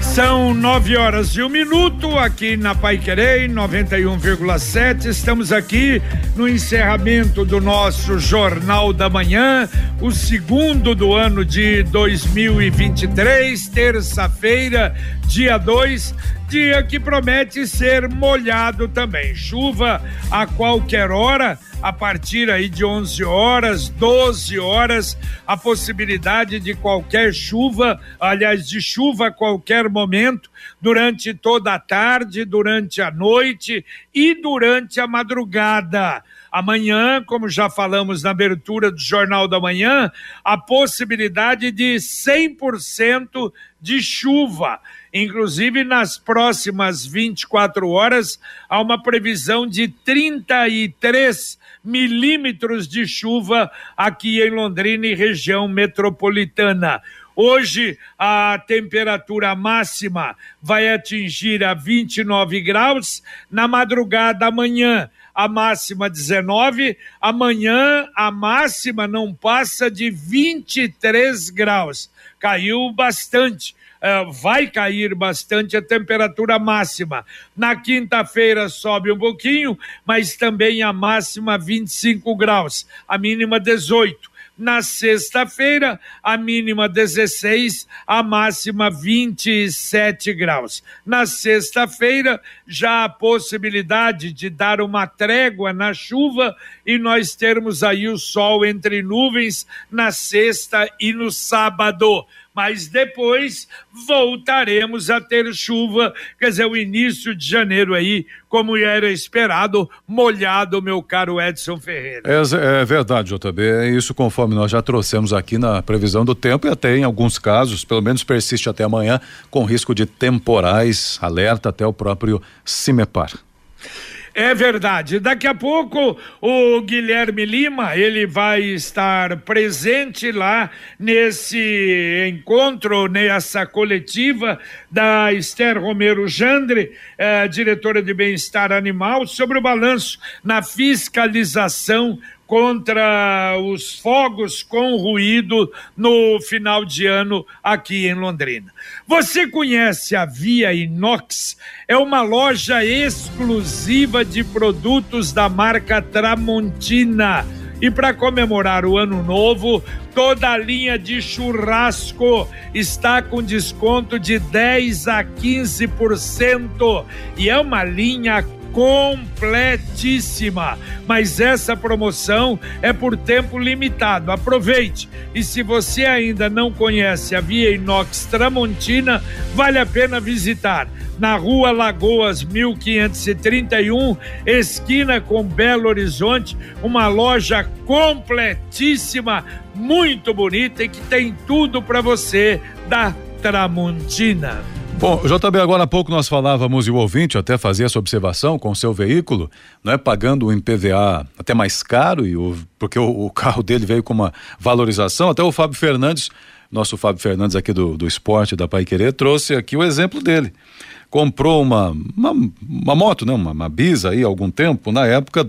São nove horas e um minuto aqui na Pai Querer 91,7. Estamos aqui no encerramento do nosso Jornal da Manhã, o segundo do ano de 2023, terça-feira, dia 2 dia que promete ser molhado também. Chuva a qualquer hora, a partir aí de 11 horas, 12 horas, a possibilidade de qualquer chuva, aliás, de chuva a qualquer momento, durante toda a tarde, durante a noite e durante a madrugada. Amanhã, como já falamos na abertura do Jornal da Manhã, a possibilidade de 100% de chuva. Inclusive, nas próximas 24 horas, há uma previsão de 33 milímetros de chuva aqui em Londrina e região metropolitana. Hoje a temperatura máxima vai atingir a 29 graus, na madrugada amanhã a máxima 19, amanhã a máxima não passa de 23 graus. Caiu bastante uh, vai cair bastante a temperatura máxima. Na quinta-feira sobe um pouquinho, mas também a máxima 25 graus, a mínima 18. Na sexta-feira, a mínima 16, a máxima 27 graus. Na sexta-feira, já a possibilidade de dar uma trégua na chuva e nós termos aí o sol entre nuvens na sexta e no sábado mas depois voltaremos a ter chuva, quer dizer, o início de janeiro aí, como era esperado, molhado, meu caro Edson Ferreira. É, é verdade, JB, é isso conforme nós já trouxemos aqui na previsão do tempo e até em alguns casos, pelo menos persiste até amanhã, com risco de temporais, alerta até o próprio CIMEPAR. É verdade. Daqui a pouco o Guilherme Lima, ele vai estar presente lá nesse encontro, nessa coletiva da Esther Romero Jandre, eh, diretora de bem-estar animal, sobre o balanço na fiscalização contra os fogos com ruído no final de ano aqui em Londrina. Você conhece a Via Inox? É uma loja exclusiva de produtos da marca Tramontina. E para comemorar o ano novo, toda a linha de churrasco está com desconto de 10 a 15%. E é uma linha completíssima. Mas essa promoção é por tempo limitado. Aproveite. E se você ainda não conhece a Via Inox Tramontina, vale a pena visitar. Na rua Lagoas 1531, esquina com Belo Horizonte, uma loja completíssima, muito bonita e que tem tudo para você da Tramontina. Bom, JB, agora há pouco nós falávamos e o ouvinte até fazia essa observação com o seu veículo, não é pagando um IPVA até mais caro, e o, porque o, o, carro dele veio com uma valorização. Até o Fábio Fernandes, nosso Fábio Fernandes aqui do, do esporte da Pai Querer, trouxe aqui o exemplo dele. Comprou uma, uma, uma moto, né? uma, uma Bisa aí há algum tempo, na época,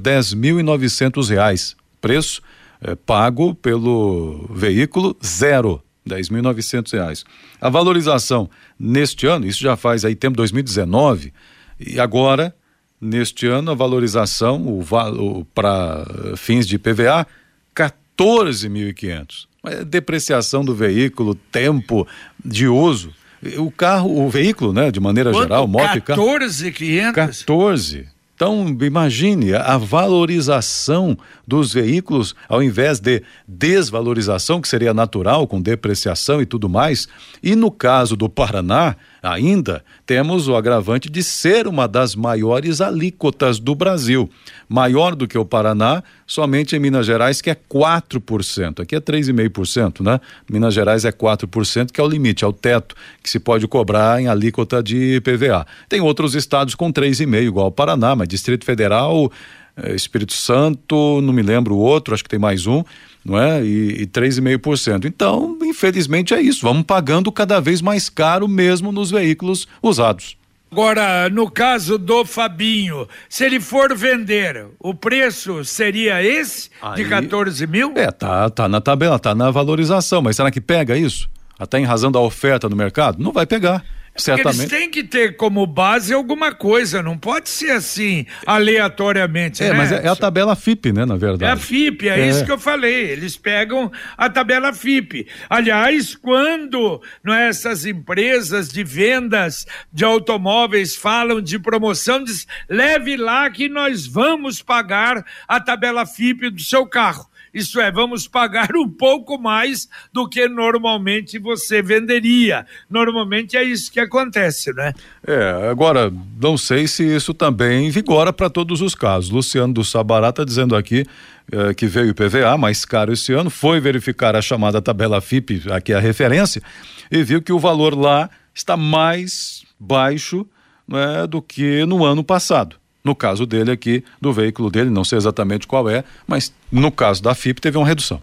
novecentos reais. Preço é, pago pelo veículo zero 10.900 reais. A valorização neste ano, isso já faz aí tempo 2019, e agora, neste ano, a valorização o, o para fins de PVA, 14.500. É depreciação do veículo, tempo de uso. O carro, o veículo, né, de maneira Quanto? geral, moto 14, e carro. 14.500? 14. Então, imagine a valorização dos veículos, ao invés de desvalorização, que seria natural, com depreciação e tudo mais. E no caso do Paraná, ainda temos o agravante de ser uma das maiores alíquotas do Brasil. Maior do que o Paraná, somente em Minas Gerais, que é 4%. Aqui é 3,5%, né? Minas Gerais é 4%, que é o limite, é o teto que se pode cobrar em alíquota de PVA. Tem outros estados com 3,5%, igual o Paraná, mas Distrito Federal, Espírito Santo, não me lembro o outro, acho que tem mais um, não é? E, e 3,5%. Então, infelizmente é isso. Vamos pagando cada vez mais caro mesmo nos veículos usados. Agora, no caso do Fabinho, se ele for vender, o preço seria esse Aí, de 14 mil? É, tá, tá na tabela, tá na valorização, mas será que pega isso? Até em razão da oferta no mercado? Não vai pegar. Certamente. Eles têm que ter como base alguma coisa, não pode ser assim, aleatoriamente. É, né? mas é, é, a tabela FIP, né, na verdade. É a FIP, é, é, isso que eu falei. Eles pegam a tabela FIP. Aliás, quando não é, essas empresas de vendas de automóveis falam de promoção, diz, leve lá que nós vamos pagar a tabela FIP do seu carro. Isso é, vamos pagar um pouco mais do que normalmente você venderia. Normalmente é isso que acontece, né? É, agora, não sei se isso também vigora para todos os casos. Luciano do Sabará está dizendo aqui é, que veio o IPVA mais caro esse ano, foi verificar a chamada tabela FIP, aqui é a referência, e viu que o valor lá está mais baixo né, do que no ano passado. No caso dele aqui, do veículo dele, não sei exatamente qual é, mas no caso da FIP teve uma redução.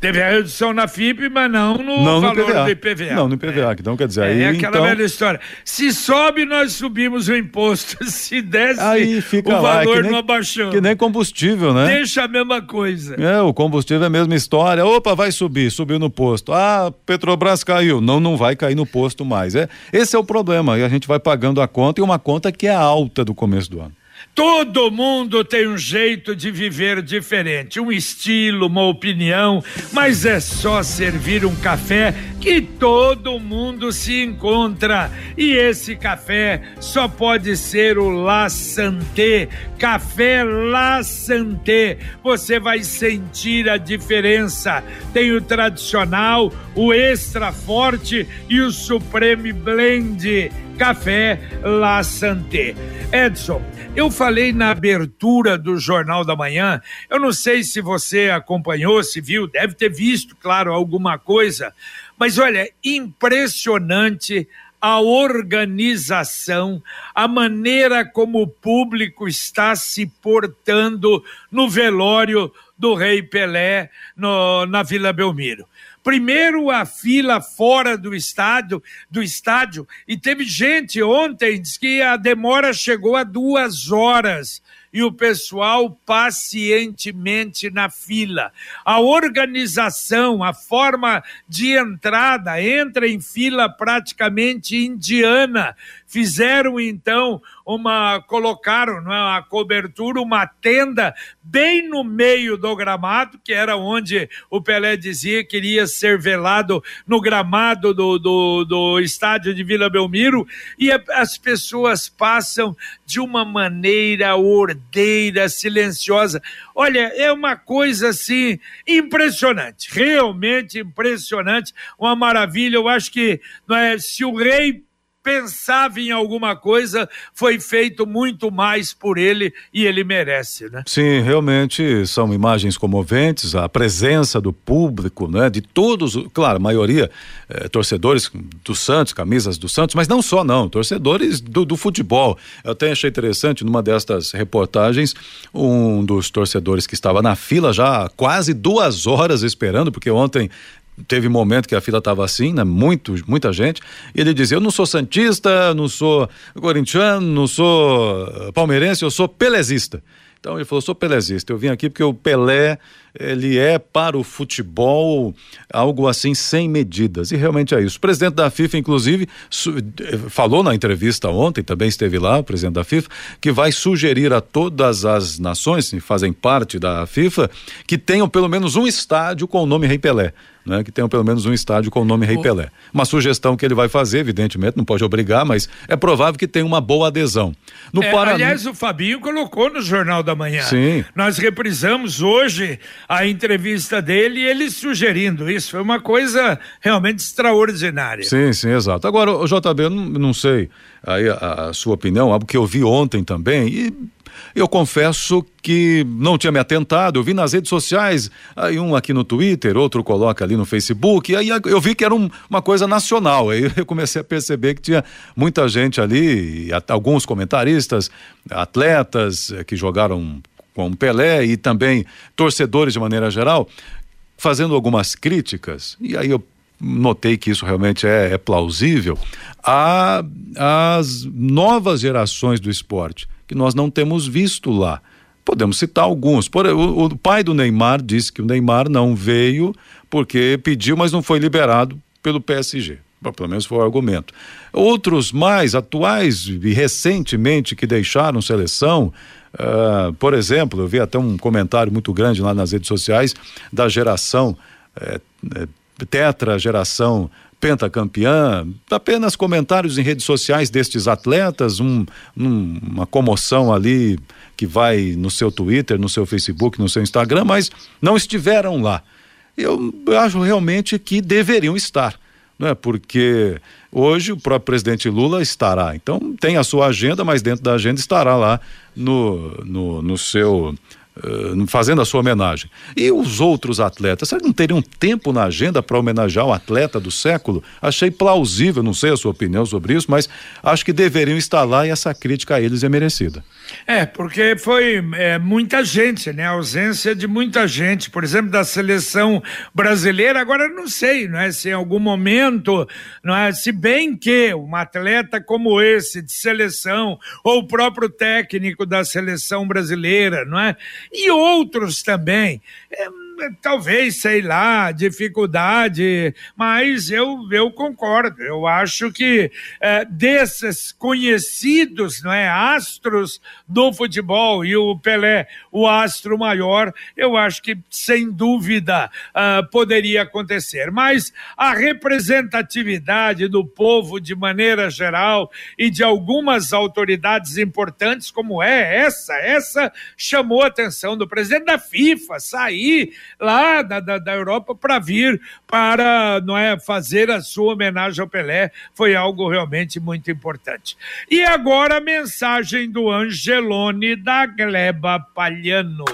Teve a redução na FIP, mas não no não valor no do IPVA. Não, no IPVA. É. Então, quer dizer, é, aí. É aquela então... velha história. Se sobe, nós subimos o imposto. Se desce, aí fica o lá, é valor nem, não abaixou. Que nem combustível, né? Deixa a mesma coisa. É, o combustível é a mesma história. Opa, vai subir, subiu no posto. Ah, Petrobras caiu. Não, não vai cair no posto mais. É, esse é o problema. E a gente vai pagando a conta, e uma conta que é alta do começo do ano. Todo mundo tem um jeito de viver diferente, um estilo, uma opinião, mas é só servir um café que todo mundo se encontra. E esse café só pode ser o La Santé, café La Santé. Você vai sentir a diferença. Tem o tradicional, o extra forte e o Supreme Blend. Café La Santé. Edson, eu falei na abertura do Jornal da Manhã, eu não sei se você acompanhou, se viu, deve ter visto, claro, alguma coisa, mas olha, impressionante a organização, a maneira como o público está se portando no velório do Rei Pelé no, na Vila Belmiro. Primeiro a fila fora do estádio, do estádio, e teve gente ontem diz que a demora chegou a duas horas e o pessoal pacientemente na fila. A organização, a forma de entrada, entra em fila praticamente indiana. Fizeram então uma, colocaram é, a cobertura, uma tenda bem no meio do gramado, que era onde o Pelé dizia que iria ser velado no gramado do, do, do estádio de Vila Belmiro, e as pessoas passam de uma maneira ordeira, silenciosa. Olha, é uma coisa assim impressionante, realmente impressionante, uma maravilha. Eu acho que é, se o rei pensava em alguma coisa, foi feito muito mais por ele e ele merece, né? Sim, realmente são imagens comoventes, a presença do público, né? De todos, claro, a maioria eh, torcedores do Santos, camisas do Santos, mas não só não, torcedores do, do futebol. Eu até achei interessante numa destas reportagens, um dos torcedores que estava na fila já há quase duas horas esperando, porque ontem teve momento que a fila estava assim, né? Muito, muita gente. E ele dizia: Eu não sou Santista, não sou corintiano, não sou eh, palmeirense, eu sou pelezista. Então ele falou: sou pelezista. Eu vim aqui porque o Pelé ele é para o futebol algo assim sem medidas. E realmente é isso. O presidente da FIFA, inclusive, eh, falou na entrevista ontem, também esteve lá, o presidente da FIFA, que vai sugerir a todas as nações que fazem parte da FIFA que tenham pelo menos um estádio com o nome Rei Pelé né, que tenham pelo menos um estádio com o nome Rei oh. Pelé. Uma sugestão que ele vai fazer, evidentemente, não pode obrigar, mas é provável que tenha uma boa adesão. No é, Paraná... Aliás, o Fabinho colocou no Jornal da Manhã. Sim. Nós reprisamos hoje a entrevista dele e ele sugerindo isso. Foi uma coisa realmente extraordinária. Sim, sim, exato. Agora, o JB, eu não, não sei aí a, a sua opinião, algo que eu vi ontem também, e eu confesso que não tinha me atentado, eu vi nas redes sociais, aí um aqui no Twitter, outro coloca ali no Facebook, aí eu vi que era um, uma coisa nacional, aí eu comecei a perceber que tinha muita gente ali, alguns comentaristas, atletas eh, que jogaram com Pelé e também torcedores de maneira geral, fazendo algumas críticas, e aí eu notei que isso realmente é, é plausível, a, as novas gerações do esporte, que nós não temos visto lá. Podemos citar alguns. Por, o, o pai do Neymar disse que o Neymar não veio porque pediu, mas não foi liberado pelo PSG. Pelo menos foi o argumento. Outros mais atuais e recentemente que deixaram seleção, uh, por exemplo, eu vi até um comentário muito grande lá nas redes sociais da geração é, é, tetra geração pentacampeã, apenas comentários em redes sociais destes atletas, um, um, uma comoção ali que vai no seu Twitter, no seu Facebook, no seu Instagram, mas não estiveram lá. Eu acho realmente que deveriam estar, não é? Porque hoje o próprio presidente Lula estará, então tem a sua agenda, mas dentro da agenda estará lá no, no, no seu Uh, fazendo a sua homenagem. E os outros atletas, será que não teriam tempo na agenda para homenagear o atleta do século? Achei plausível, não sei a sua opinião sobre isso, mas acho que deveriam estar lá e essa crítica a eles é merecida. É, porque foi é, muita gente, né? A ausência de muita gente, por exemplo, da seleção brasileira. Agora não sei, não é? Se em algum momento, não é? Se bem que um atleta como esse de seleção ou o próprio técnico da seleção brasileira, não é? E outros também. É, talvez, sei lá, dificuldade, mas eu, eu concordo. Eu acho que é, desses conhecidos, não é, astros do futebol e o Pelé, o astro maior, eu acho que sem dúvida uh, poderia acontecer. Mas a representatividade do povo de maneira geral e de algumas autoridades importantes, como é essa, essa chamou a atenção do presidente da FIFA sair lá da, da, da Europa para vir para não é, fazer a sua homenagem ao Pelé. Foi algo realmente muito importante. E agora a mensagem do Angelone da Gleba Palhano.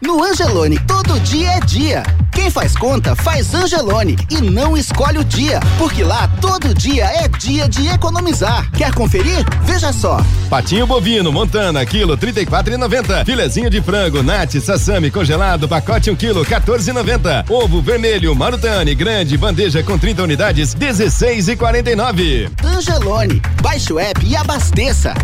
No Angelone, todo dia é dia. Quem faz conta, faz Angelone e não escolhe o dia, porque lá todo dia é dia de economizar. Quer conferir? Veja só. Patinho bovino, Montana, quilo 34,90. Filezinho de frango, nate, sassami congelado, pacote 1 quilo, 14,90. Ovo vermelho, marutane, grande, bandeja com 30 unidades, 16,49. Angelone, baixe o app e abasteça.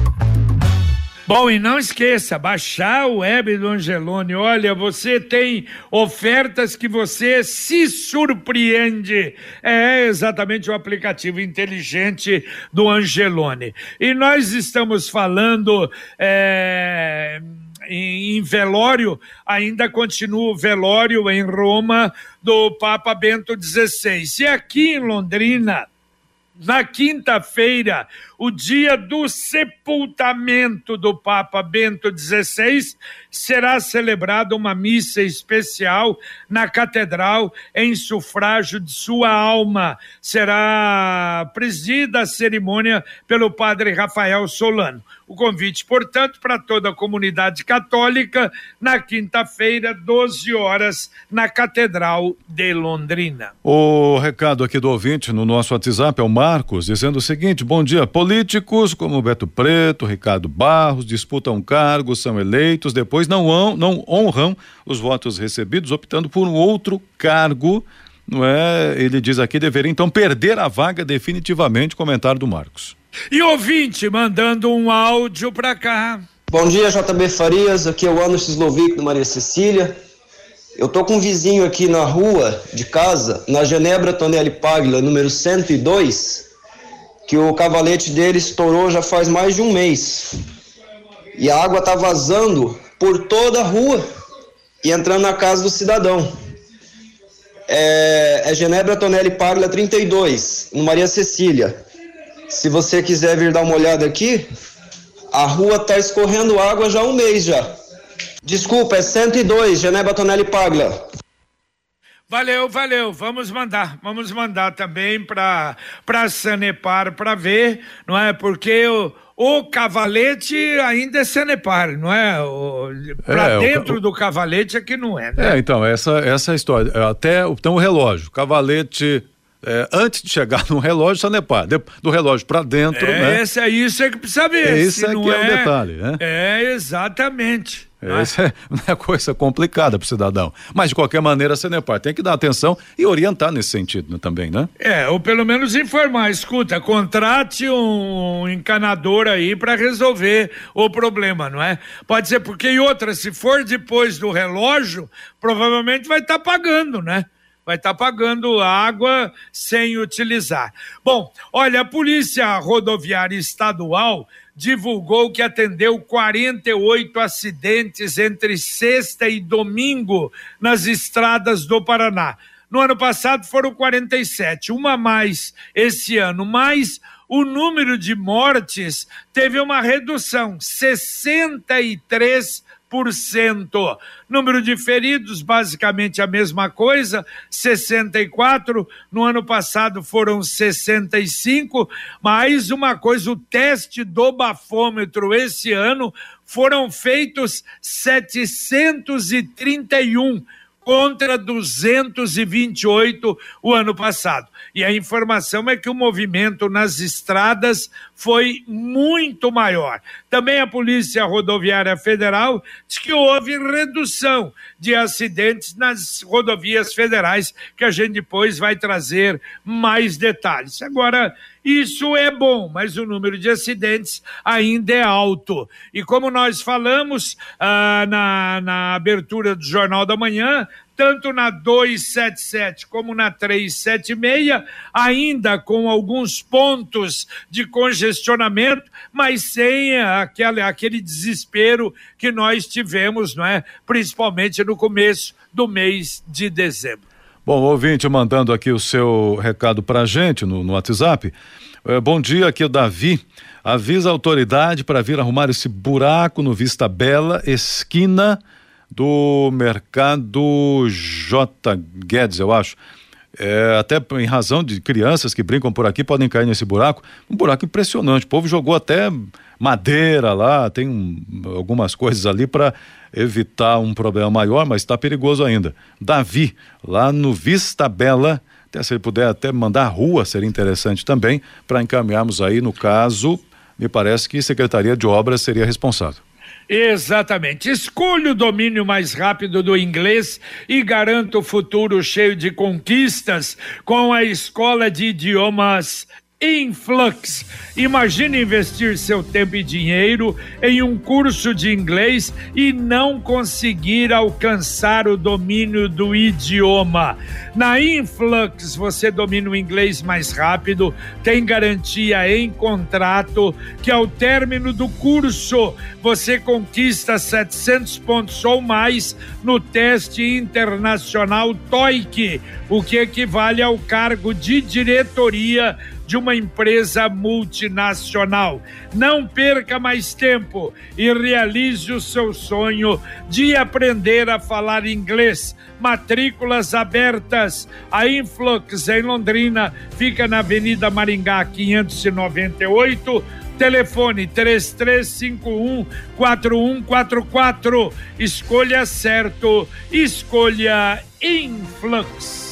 Bom, e não esqueça, baixar o web do Angelone. Olha, você tem ofertas que você se surpreende. É exatamente o aplicativo inteligente do Angelone. E nós estamos falando. É em, velório, ainda continua o velório em Roma do Papa Bento XVI. E aqui em Londrina, na quinta-feira, o dia do sepultamento do Papa Bento XVI, será celebrada uma missa especial na catedral em sufrágio de sua alma. Será presidida a cerimônia pelo padre Rafael Solano. O convite, portanto, para toda a comunidade católica na quinta-feira, 12 horas, na Catedral de Londrina. O recado aqui do ouvinte no nosso WhatsApp é o Marcos, dizendo o seguinte: bom dia, políticos como Beto Preto, Ricardo Barros disputam cargos, são eleitos, depois não, não honram os votos recebidos, optando por um outro cargo. Não é? Ele diz aqui deveria então perder a vaga definitivamente. Comentário do Marcos. E ouvinte mandando um áudio para cá. Bom dia, JB Farias. Aqui é o Anderson Slovic do Maria Cecília. Eu tô com um vizinho aqui na rua de casa, na Genebra Tonelli Paglia, número 102, que o cavalete dele estourou já faz mais de um mês. E a água tá vazando por toda a rua e entrando na casa do cidadão. É, é Genebra Tonelli Paglia 32, no Maria Cecília. Se você quiser vir dar uma olhada aqui, a rua tá escorrendo água já há um mês já. Desculpa, é 102, Genebra Tonelli Paglia. Valeu, valeu. Vamos mandar, vamos mandar também para para Sanepar para ver, não é? Porque o, o cavalete ainda é Sanepar, não é? Para é, dentro o, do cavalete é que não é, né? É, então, essa essa é história. Até então o relógio, cavalete é, antes de chegar no relógio, Sanepar. do relógio para dentro. É, né? Esse é isso é que precisa ver. Esse aqui é, é o detalhe, né? É, exatamente. Essa é, não é coisa complicada para o cidadão. Mas, de qualquer maneira, a Senepar tem que dar atenção e orientar nesse sentido né, também, né? É, ou pelo menos informar. Escuta, contrate um encanador aí para resolver o problema, não é? Pode ser porque, e outra, se for depois do relógio, provavelmente vai estar tá pagando, né? vai estar tá pagando água sem utilizar. Bom, olha, a Polícia Rodoviária Estadual divulgou que atendeu 48 acidentes entre sexta e domingo nas estradas do Paraná. No ano passado foram 47, uma mais esse ano, mas o número de mortes teve uma redução, 63 Número de feridos, basicamente a mesma coisa, 64. No ano passado foram 65. Mais uma coisa, o teste do bafômetro esse ano foram feitos 731 contra 228 o ano passado. E a informação é que o movimento nas estradas foi muito maior. Também a Polícia Rodoviária Federal diz que houve redução de acidentes nas rodovias federais, que a gente depois vai trazer mais detalhes. Agora, isso é bom, mas o número de acidentes ainda é alto. E como nós falamos ah, na, na abertura do Jornal da Manhã, tanto na 277 como na 376, ainda com alguns pontos de congestionamento, mas sem aquele, aquele desespero que nós tivemos, não é? Principalmente no começo do mês de dezembro. Bom, ouvinte mandando aqui o seu recado para a gente no, no WhatsApp. É, bom dia, aqui é o Davi. Avisa a autoridade para vir arrumar esse buraco no Vista Bela, esquina do mercado J. Guedes, eu acho. É, até em razão de crianças que brincam por aqui podem cair nesse buraco. Um buraco impressionante. O povo jogou até madeira lá, tem um, algumas coisas ali para evitar um problema maior, mas está perigoso ainda. Davi, lá no Vista Bela, até se ele puder até mandar rua, seria interessante também, para encaminharmos aí, no caso, me parece que Secretaria de Obras seria responsável. Exatamente. Escolha o domínio mais rápido do inglês e garanta o futuro cheio de conquistas com a Escola de Idiomas Influx. Imagine investir seu tempo e dinheiro em um curso de inglês e não conseguir alcançar o domínio do idioma. Na Influx você domina o inglês mais rápido, tem garantia em contrato que ao término do curso você conquista 700 pontos ou mais no teste internacional TOEIC, o que equivale ao cargo de diretoria de uma empresa multinacional. Não perca mais tempo e realize o seu sonho de aprender a falar inglês. Matrículas abertas. A Influx em Londrina fica na Avenida Maringá 598. Telefone 3351 4144. Escolha certo, escolha Influx.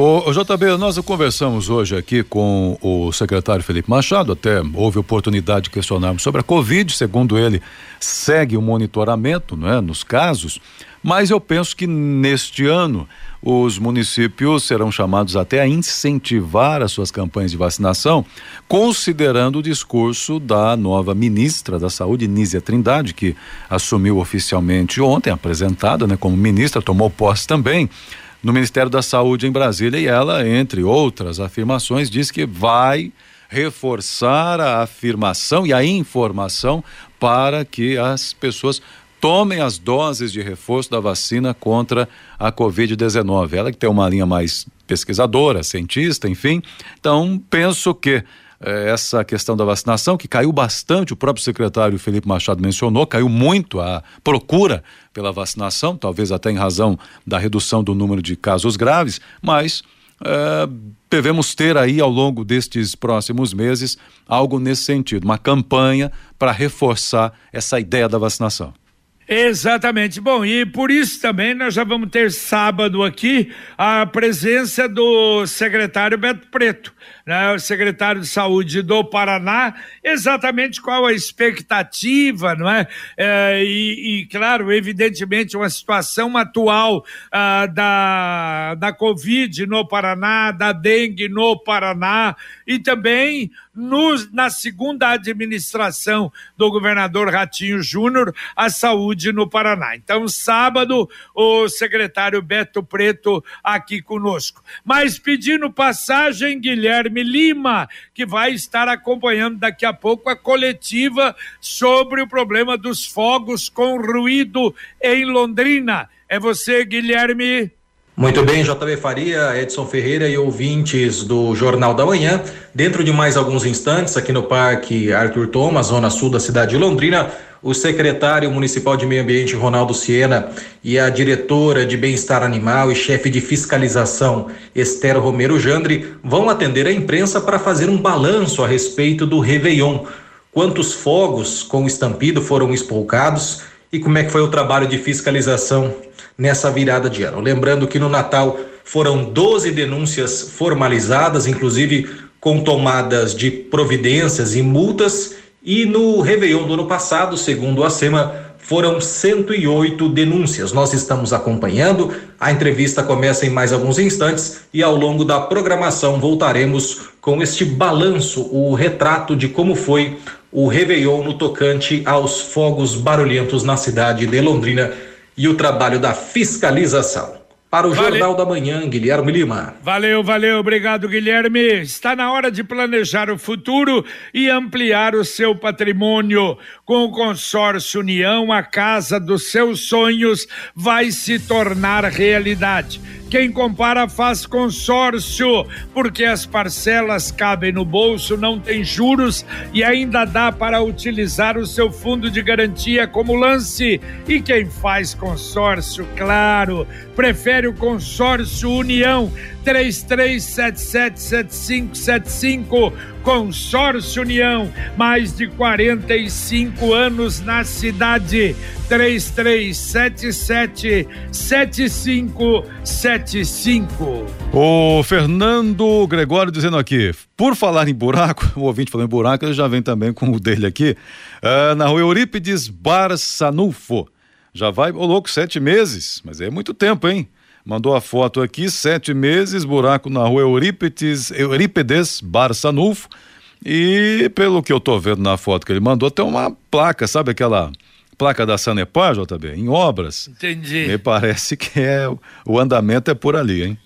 O, o JB, nós conversamos hoje aqui com o secretário Felipe Machado, até houve oportunidade de questionarmos sobre a Covid, segundo ele, segue o monitoramento né, nos casos, mas eu penso que neste ano os municípios serão chamados até a incentivar as suas campanhas de vacinação, considerando o discurso da nova ministra da Saúde, Nízia Trindade, que assumiu oficialmente ontem, apresentada né, como ministra, tomou posse também no Ministério da Saúde em Brasília e ela, entre outras afirmações, diz que vai reforçar a afirmação e a informação para que as pessoas tomem as doses de reforço da vacina contra a Covid-19. Ela que tem uma linha mais pesquisadora, cientista, enfim. Então, penso que eh, essa questão da vacinação, que caiu bastante, o próprio secretário Felipe Machado mencionou, caiu muito a procura pela vacinação, talvez até em razão da redução do número de casos graves, mas eh, devemos ter aí ao longo destes próximos meses algo nesse sentido, uma campanha para reforçar essa ideia da vacinação. Exatamente. Bom, e por isso também nós já vamos ter sábado aqui a presença do secretário Beto Preto, né, o secretário de Saúde do Paraná, exatamente qual a expectativa, não é? é e, e, claro, evidentemente, uma situação atual ah, da, da Covid no Paraná, da dengue no Paraná, e também no, na segunda administração do governador Ratinho Júnior, a saúde no Paraná. Então, sábado, o secretário Beto Preto aqui conosco. Mas pedindo passagem, Guilherme Lima, que vai estar acompanhando daqui a pouco a coletiva sobre o problema dos fogos com ruído em Londrina. É você, Guilherme. Muito bem, JB Faria, Edson Ferreira e ouvintes do Jornal da Manhã. Dentro de mais alguns instantes, aqui no Parque Arthur Thomas, zona sul da cidade de Londrina, o secretário municipal de Meio Ambiente, Ronaldo Siena, e a diretora de Bem-Estar Animal e chefe de fiscalização, Esther Romero Jandre, vão atender a imprensa para fazer um balanço a respeito do Réveillon. Quantos fogos com estampido foram espolcados e como é que foi o trabalho de fiscalização nessa virada de ano. Lembrando que no Natal foram 12 denúncias formalizadas, inclusive com tomadas de providências e multas, e no Réveillon do ano passado, segundo a SEMA, foram 108 denúncias. Nós estamos acompanhando. A entrevista começa em mais alguns instantes e ao longo da programação voltaremos com este balanço, o retrato de como foi o Réveillon no tocante aos fogos barulhentos na cidade de Londrina e o trabalho da fiscalização. Para o Valeu. Jornal da Manhã, Guilherme Lima. Valeu, valeu, obrigado, Guilherme. Está na hora de planejar o futuro e ampliar o seu patrimônio. Com o consórcio União, a casa dos seus sonhos vai se tornar realidade. Quem compara faz consórcio, porque as parcelas cabem no bolso, não tem juros e ainda dá para utilizar o seu fundo de garantia como lance. E quem faz consórcio, claro, prefere o consórcio União 33777575 Consórcio União, mais de 45 anos na cidade. 3377 7575. O Fernando Gregório dizendo aqui, por falar em buraco, o ouvinte falando em buraco, ele já vem também com o dele aqui, uh, na rua Eurípides Barçanufo. Já vai, ô louco, sete meses, mas é muito tempo, hein? Mandou a foto aqui, sete meses, buraco na rua Eurípides, Eurípedes Barçanufo. E pelo que eu tô vendo na foto que ele mandou, tem uma placa, sabe aquela placa da Sanepar, JB, em obras. Entendi. Me parece que é o andamento é por ali, hein?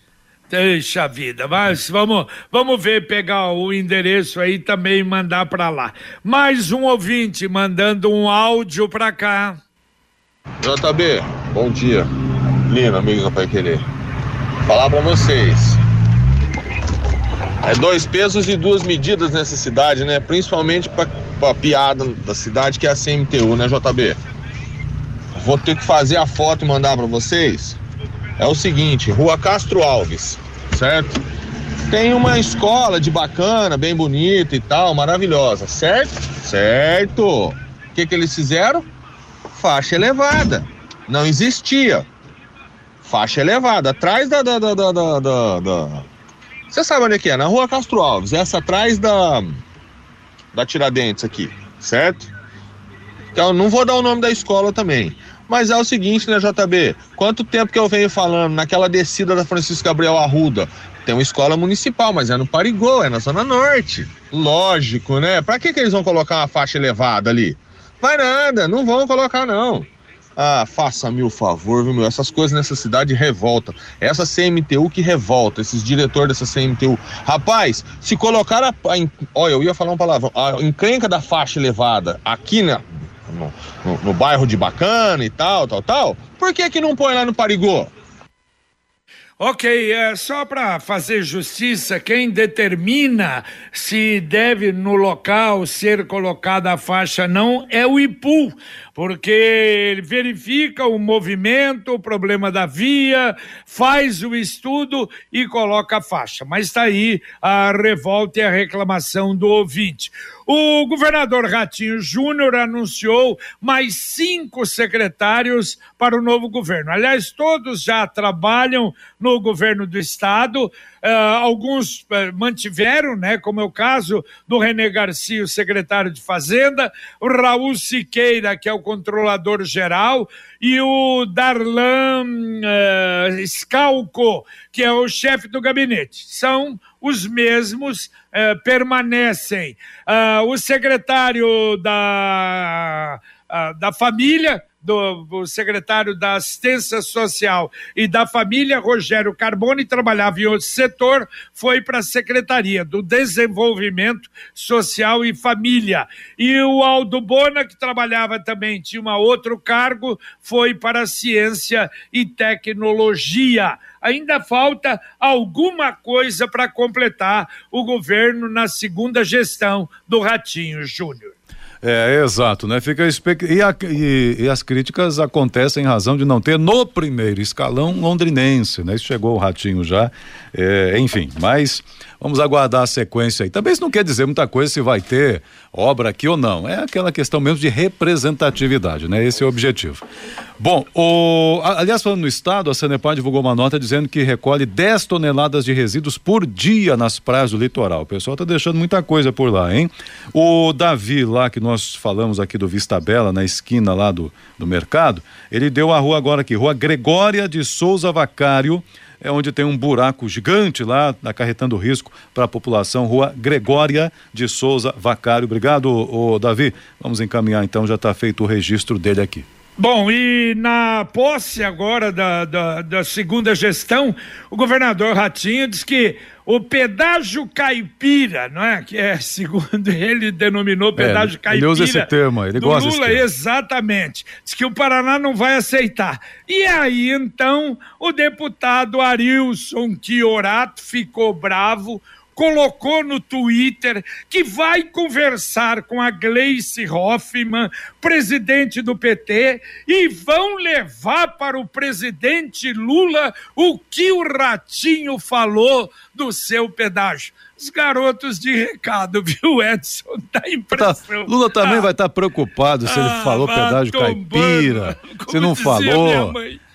Deixa a vida, mas vamos, vamos ver, pegar o endereço aí também e mandar para lá. Mais um ouvinte mandando um áudio para cá. JB, bom dia. Amigos do Pai Querer. Falar para vocês. É dois pesos e duas medidas nessa cidade, né? Principalmente para piada da cidade que é a CMTU, né, JB? Vou ter que fazer a foto e mandar para vocês. É o seguinte, Rua Castro Alves, certo? Tem uma escola de bacana, bem bonita e tal, maravilhosa, certo? Certo. O que que eles fizeram? Faixa elevada. Não existia faixa elevada, atrás da, da, da, da, da, da... Você sabe onde é que é? Na rua Castro Alves, essa atrás da, da Tiradentes aqui, certo? Então, não vou dar o nome da escola também. Mas é o seguinte, né, JB? Quanto tempo que eu venho falando naquela descida da Francisco Gabriel Arruda? Tem uma escola municipal, mas é no Parigô, é na Zona Norte. Lógico, né? Pra que, que eles vão colocar uma faixa elevada ali? Vai nada, não vão colocar não. Ah, faça-me o favor, viu, meu? Essas coisas nessa cidade revolta. Essa CMTU que revolta, esses diretores dessa CMTU. Rapaz, se colocar a. olha, eu ia falar uma palavra. A encrenca da faixa elevada aqui na, no, no, no bairro de Bacana e tal, tal, tal, por que que não põe lá no Parigô? Ok, é só para fazer justiça, quem determina se deve no local ser colocada a faixa não é o IPU, porque ele verifica o movimento, o problema da via, faz o estudo e coloca a faixa. Mas está aí a revolta e a reclamação do ouvinte. O governador Ratinho Júnior anunciou mais cinco secretários para o novo governo. Aliás, todos já trabalham no governo do estado. Uh, alguns uh, mantiveram, né, como é o caso do René Garcia, o secretário de Fazenda, o Raul Siqueira, que é o controlador geral, e o Darlan uh, Scalco, que é o chefe do gabinete. São os mesmos, permanecem. o secretário da, da família, do, secretário da Assistência Social e da Família, Rogério Carbone, trabalhava em outro setor, foi para a Secretaria do Desenvolvimento Social e Família. E o Aldo Bona, que trabalhava também, tinha um outro cargo, foi para a Ciência e Tecnologia. Ainda falta alguma coisa para completar o governo na segunda gestão do Ratinho Júnior. É, exato, né? Fica e, a, e, e, as críticas acontecem em razão de não ter no primeiro escalão londrinense, né? Isso chegou o ratinho já, é, enfim, mas Vamos aguardar a sequência aí. Também isso não quer dizer muita coisa se vai ter obra aqui ou não. É aquela questão mesmo de representatividade, né? Esse é o objetivo. Bom, o, aliás, falando no estado, a Sanepar divulgou uma nota dizendo que recolhe 10 toneladas de resíduos por dia nas praias do litoral. O pessoal está deixando muita coisa por lá, hein? O Davi, lá que nós falamos aqui do Vista Bela, na esquina lá do, do mercado, ele deu a rua agora aqui, Rua Gregória de Souza Vacário é onde tem um buraco gigante lá, acarretando risco para a população. Rua Gregória de Souza Vacário. Obrigado, ô, Davi. Vamos encaminhar então, já está feito o registro dele aqui. Bom, e na posse agora da, da, da, segunda gestão, o governador Ratinho diz que o pedágio caipira, não é? Que é, segundo ele, denominou pedágio é, caipira. Ele usa esse termo, ele gosta Lula, desse termo. exatamente. Diz que o Paraná não vai aceitar. E aí, então, o deputado Arilson Chiorato ficou bravo, colocou no Twitter que vai conversar com a Gleice Hoffmann, presidente do PT, e vão levar para o presidente Lula o que o Ratinho falou do seu pedágio os garotos de recado, viu, Edson? Dá impressão. Tá, Lula também ah, vai estar preocupado se ah, ele falou pedágio tombando, caipira, se não falou.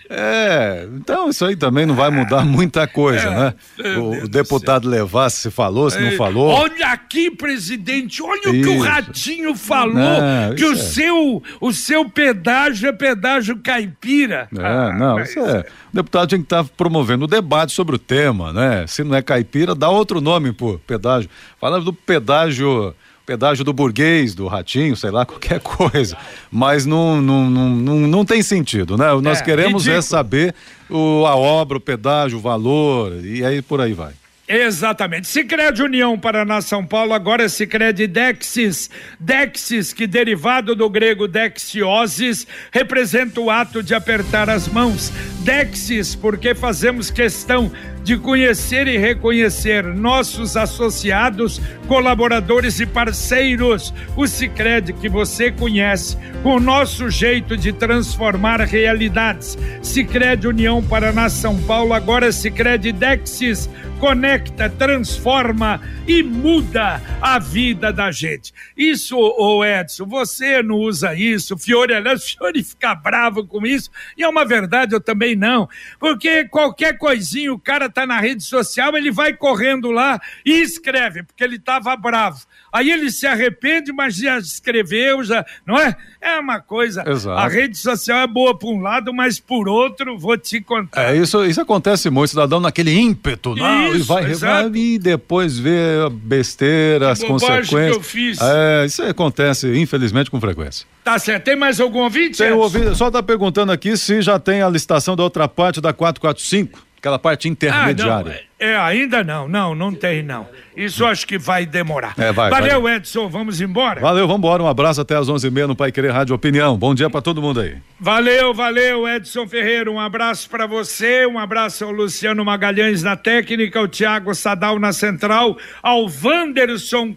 É, então isso aí também não vai mudar muita coisa, é, né? É, o, o deputado levar se falou, se não é, falou. Olha aqui, presidente, olha isso. o que o Ratinho falou, não, que o, é. seu, o seu pedágio é pedágio caipira. É, ah, não, isso é. O deputado tinha que estar tá promovendo o debate sobre o tema, né? Se não é caipira, dá outro nome pro pedágio. Falando do pedágio pedágio do burguês, do ratinho, sei lá, qualquer coisa. Mas não, não, não, não, não tem sentido, né? Nós é, queremos é ridículo. é saber o, a obra, o pedágio, o valor, e aí por aí vai. Exatamente. Sicredi União Paraná São Paulo, agora é Sicredi Dexis. Dexis, que derivado do grego dexiosis, representa o ato de apertar as mãos. Dexis, porque fazemos questão de conhecer e reconhecer nossos associados, colaboradores e parceiros. O Sicredi que você conhece, com o nosso jeito de transformar realidades. Sicredi União Paraná São Paulo, agora Sicredi Dexis conecta, transforma e muda a vida da gente. Isso, ô Edson, você não usa isso, Fiore, aliás, Fiore fica bravo com isso, e é uma verdade, eu também não, porque qualquer coisinha, o cara tá na rede social, ele vai correndo lá e escreve, porque ele tava bravo. Aí ele se arrepende, mas já escreveu, já, não é? É uma coisa. Exato. A rede social é boa por um lado, mas por outro, vou te contar. É, isso, isso acontece muito, cidadão naquele ímpeto, não, isso, e vai, vai e depois vê a besteira, as consequências. Que eu fiz. É, isso acontece, infelizmente, com frequência. Tá certo. Tem mais algum ouvinte? Tem um ouvinte, só tá perguntando aqui se já tem a licitação da outra parte da 445, aquela parte intermediária. Ah, é, ainda não, não, não tem não. Isso acho que vai demorar. É, vai, Valeu, vai. Edson, vamos embora? Valeu, vamos embora. Um abraço até às 11h30 no Pai Querer Rádio Opinião. Bom dia para todo mundo aí. Valeu, valeu, Edson Ferreira. Um abraço para você, um abraço ao Luciano Magalhães na técnica, ao Tiago Sadal na central, ao Wanderson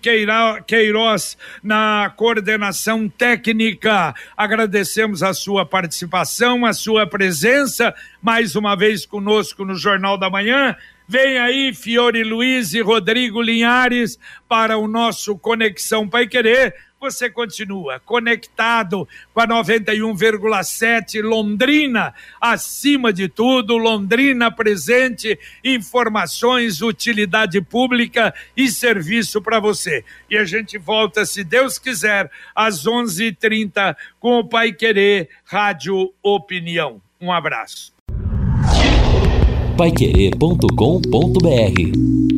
Queiroz na coordenação técnica. Agradecemos a sua participação, a sua presença mais uma vez conosco no Jornal da Manhã. Vem aí Fiore Luiz e Rodrigo Linhares para o nosso Conexão Pai Querer você continua conectado com a 91,7 Londrina, acima de tudo, Londrina presente, informações, utilidade pública e serviço para você. E a gente volta, se Deus quiser, às 11:30 com o Pai Querer Rádio Opinião. Um abraço. Paiquerê.com.br